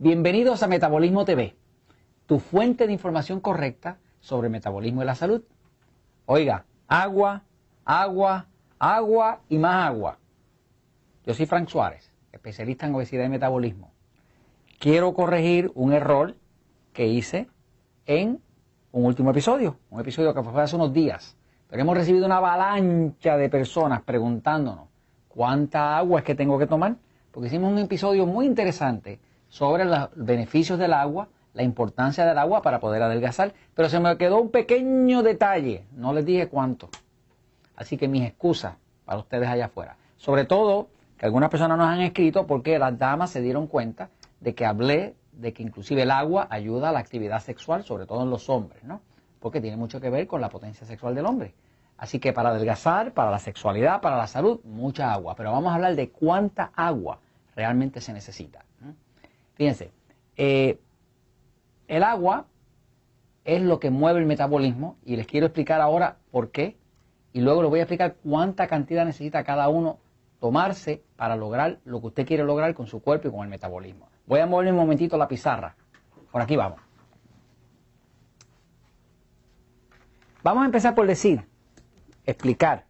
Bienvenidos a Metabolismo TV, tu fuente de información correcta sobre metabolismo y la salud. Oiga, agua, agua, agua y más agua. Yo soy Frank Suárez, especialista en obesidad y metabolismo. Quiero corregir un error que hice en un último episodio, un episodio que fue hace unos días. Pero hemos recibido una avalancha de personas preguntándonos cuánta agua es que tengo que tomar, porque hicimos un episodio muy interesante sobre los beneficios del agua, la importancia del agua para poder adelgazar, pero se me quedó un pequeño detalle, no les dije cuánto. Así que mis excusas para ustedes allá afuera. Sobre todo que algunas personas nos han escrito porque las damas se dieron cuenta de que hablé de que inclusive el agua ayuda a la actividad sexual, sobre todo en los hombres, ¿no? Porque tiene mucho que ver con la potencia sexual del hombre. Así que para adelgazar, para la sexualidad, para la salud, mucha agua. Pero vamos a hablar de cuánta agua realmente se necesita. Fíjense, eh, el agua es lo que mueve el metabolismo y les quiero explicar ahora por qué y luego les voy a explicar cuánta cantidad necesita cada uno tomarse para lograr lo que usted quiere lograr con su cuerpo y con el metabolismo. Voy a mover un momentito la pizarra. Por aquí vamos. Vamos a empezar por decir, explicar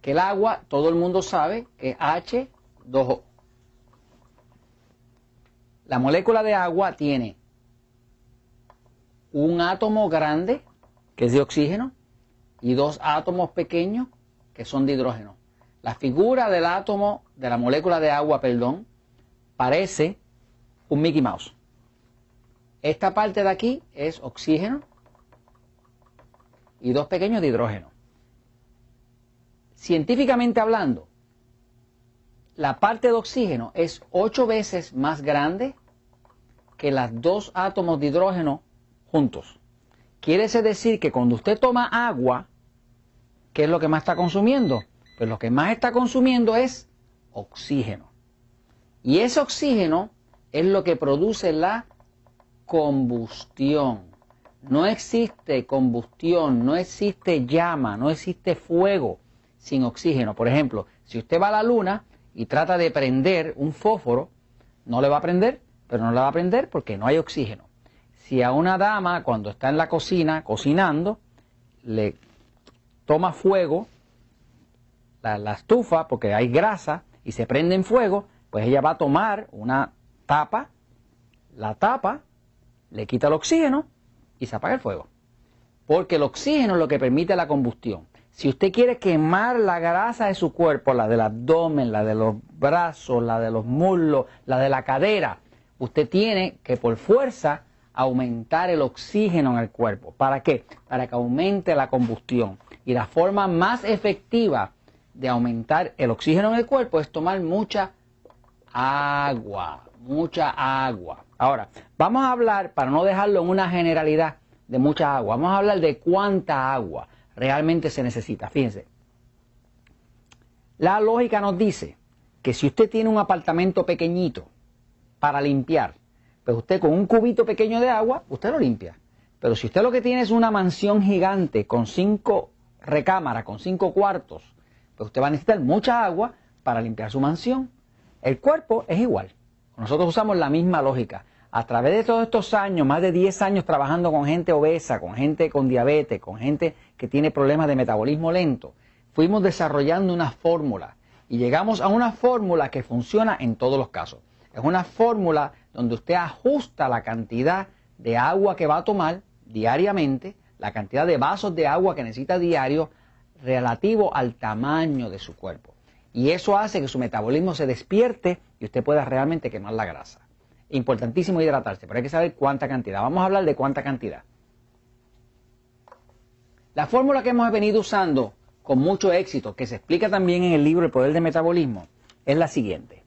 que el agua, todo el mundo sabe es H2O. La molécula de agua tiene un átomo grande, que es de oxígeno, y dos átomos pequeños, que son de hidrógeno. La figura del átomo, de la molécula de agua, perdón, parece un Mickey Mouse. Esta parte de aquí es oxígeno y dos pequeños de hidrógeno. Científicamente hablando, la parte de oxígeno es ocho veces más grande que las dos átomos de hidrógeno juntos. Quiere decir que cuando usted toma agua, ¿qué es lo que más está consumiendo? Pues lo que más está consumiendo es oxígeno. Y ese oxígeno es lo que produce la combustión. No existe combustión, no existe llama, no existe fuego sin oxígeno. Por ejemplo, si usted va a la luna y trata de prender un fósforo, no le va a prender pero no la va a prender porque no hay oxígeno. Si a una dama cuando está en la cocina cocinando le toma fuego la, estufa porque hay grasa y se prende en fuego, pues ella va a tomar una tapa, la tapa, le quita el oxígeno y se apaga el fuego. Porque el oxígeno es lo que permite la combustión. Si usted quiere quemar la grasa de su cuerpo, la del abdomen, la de los brazos, la de los muslos, la de la cadera, usted tiene que por fuerza aumentar el oxígeno en el cuerpo. ¿Para qué? Para que aumente la combustión. Y la forma más efectiva de aumentar el oxígeno en el cuerpo es tomar mucha agua, mucha agua. Ahora, vamos a hablar, para no dejarlo en una generalidad de mucha agua, vamos a hablar de cuánta agua realmente se necesita. Fíjense, la lógica nos dice que si usted tiene un apartamento pequeñito, para limpiar. Pues usted con un cubito pequeño de agua, usted lo limpia. Pero si usted lo que tiene es una mansión gigante con cinco recámaras, con cinco cuartos, pues usted va a necesitar mucha agua para limpiar su mansión. El cuerpo es igual. Nosotros usamos la misma lógica. A través de todos estos años, más de 10 años trabajando con gente obesa, con gente con diabetes, con gente que tiene problemas de metabolismo lento, fuimos desarrollando una fórmula y llegamos a una fórmula que funciona en todos los casos. Es una fórmula donde usted ajusta la cantidad de agua que va a tomar diariamente, la cantidad de vasos de agua que necesita diario relativo al tamaño de su cuerpo. Y eso hace que su metabolismo se despierte y usted pueda realmente quemar la grasa. Importantísimo hidratarse, pero hay que saber cuánta cantidad. Vamos a hablar de cuánta cantidad. La fórmula que hemos venido usando con mucho éxito, que se explica también en el libro El Poder del Metabolismo, es la siguiente.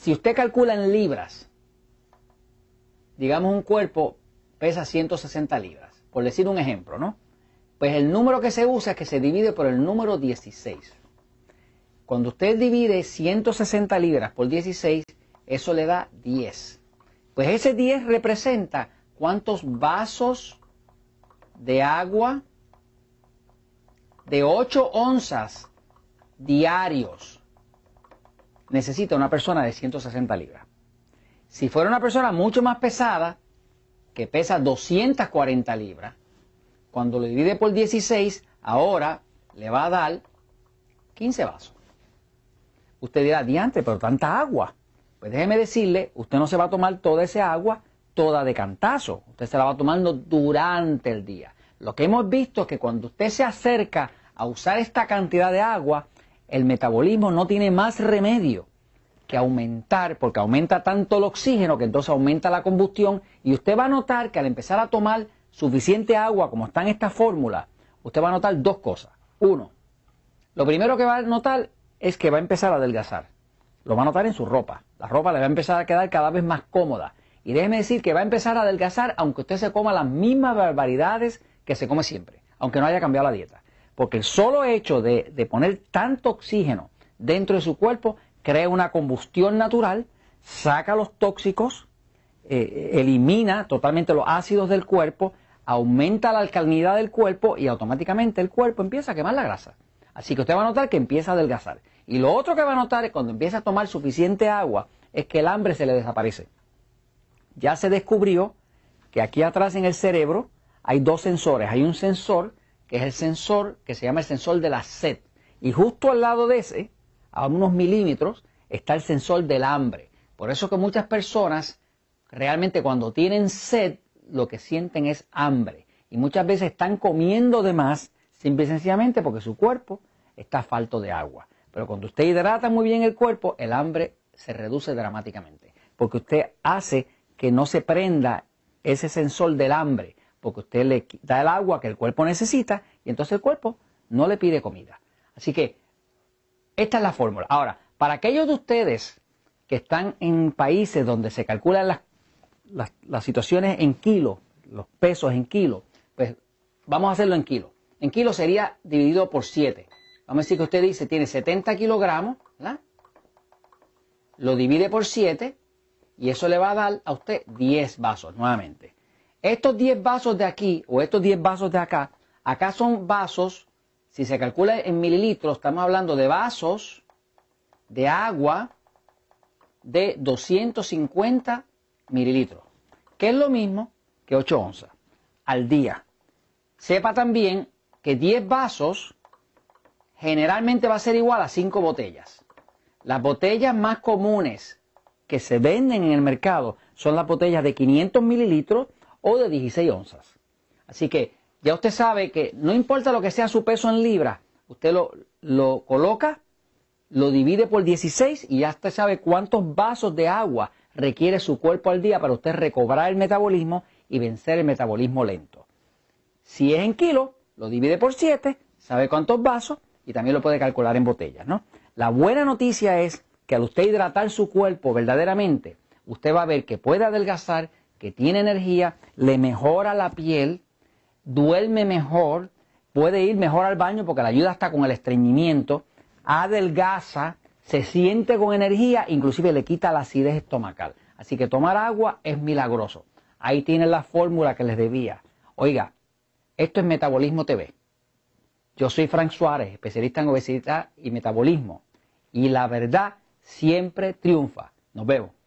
Si usted calcula en libras, digamos un cuerpo pesa 160 libras, por decir un ejemplo, ¿no? Pues el número que se usa es que se divide por el número 16. Cuando usted divide 160 libras por 16, eso le da 10. Pues ese 10 representa cuántos vasos de agua de 8 onzas diarios necesita una persona de 160 libras. Si fuera una persona mucho más pesada, que pesa 240 libras, cuando lo divide por 16, ahora le va a dar 15 vasos. Usted dirá, diante, pero tanta agua. Pues déjeme decirle, usted no se va a tomar toda esa agua toda de cantazo. Usted se la va tomando durante el día. Lo que hemos visto es que cuando usted se acerca a usar esta cantidad de agua, el metabolismo no tiene más remedio que aumentar, porque aumenta tanto el oxígeno que entonces aumenta la combustión y usted va a notar que al empezar a tomar suficiente agua como está en esta fórmula, usted va a notar dos cosas. Uno, lo primero que va a notar es que va a empezar a adelgazar. Lo va a notar en su ropa. La ropa le va a empezar a quedar cada vez más cómoda. Y déjeme decir que va a empezar a adelgazar aunque usted se coma las mismas barbaridades que se come siempre, aunque no haya cambiado la dieta. Porque el solo hecho de, poner tanto oxígeno dentro de su cuerpo crea una combustión natural, saca los tóxicos, eh, elimina totalmente los ácidos del cuerpo, aumenta la alcalinidad del cuerpo y automáticamente el cuerpo empieza a quemar la grasa. Así que usted va a notar que empieza a adelgazar. Y lo otro que va a notar es cuando empieza a tomar suficiente agua es que el hambre se le desaparece. Ya se descubrió que aquí atrás en el cerebro hay dos sensores. Hay un sensor que es el sensor que se llama el sensor de la sed. Y justo al lado de ese, a unos milímetros, está el sensor del hambre. Por eso que muchas personas realmente cuando tienen sed lo que sienten es hambre. Y muchas veces están comiendo de más simple y sencillamente porque su cuerpo está falto de agua. Pero cuando usted hidrata muy bien el cuerpo, el hambre se reduce dramáticamente. Porque usted hace que no se prenda ese sensor del hambre, porque usted le da el agua que el cuerpo necesita y entonces el cuerpo no le pide comida. Así que esta es la fórmula. Ahora, para aquellos de ustedes que están en países donde se calculan las, las, situaciones en kilo, los pesos en kilo, pues vamos a hacerlo en kilo. En kilo sería dividido por 7. Vamos a decir que usted dice tiene 70 kilogramos. Lo divide por 7 y eso le va a dar a usted 10 vasos nuevamente. Estos 10 vasos de aquí o estos 10 vasos de acá, acá son vasos, si se calcula en mililitros, estamos hablando de vasos de agua de 250 mililitros, que es lo mismo que 8 onzas al día. Sepa también que 10 vasos generalmente va a ser igual a 5 botellas. Las botellas más comunes que se venden en el mercado son las botellas de 500 mililitros o de 16 onzas. Así que ya usted sabe que no importa lo que sea su peso en libras, usted lo, lo coloca, lo divide por 16 y ya usted sabe cuántos vasos de agua requiere su cuerpo al día para usted recobrar el metabolismo y vencer el metabolismo lento. Si es en kilos, lo divide por 7, sabe cuántos vasos y también lo puede calcular en botellas, ¿no? La buena noticia es que al usted hidratar su cuerpo verdaderamente, usted va a ver que puede adelgazar, que tiene energía, le mejora la piel, duerme mejor, puede ir mejor al baño porque la ayuda hasta con el estreñimiento, adelgaza, se siente con energía, inclusive le quita la acidez estomacal. Así que tomar agua es milagroso. Ahí tiene la fórmula que les debía. Oiga, esto es Metabolismo TV. Yo soy Frank Suárez, especialista en obesidad y metabolismo. Y la verdad siempre triunfa. Nos vemos.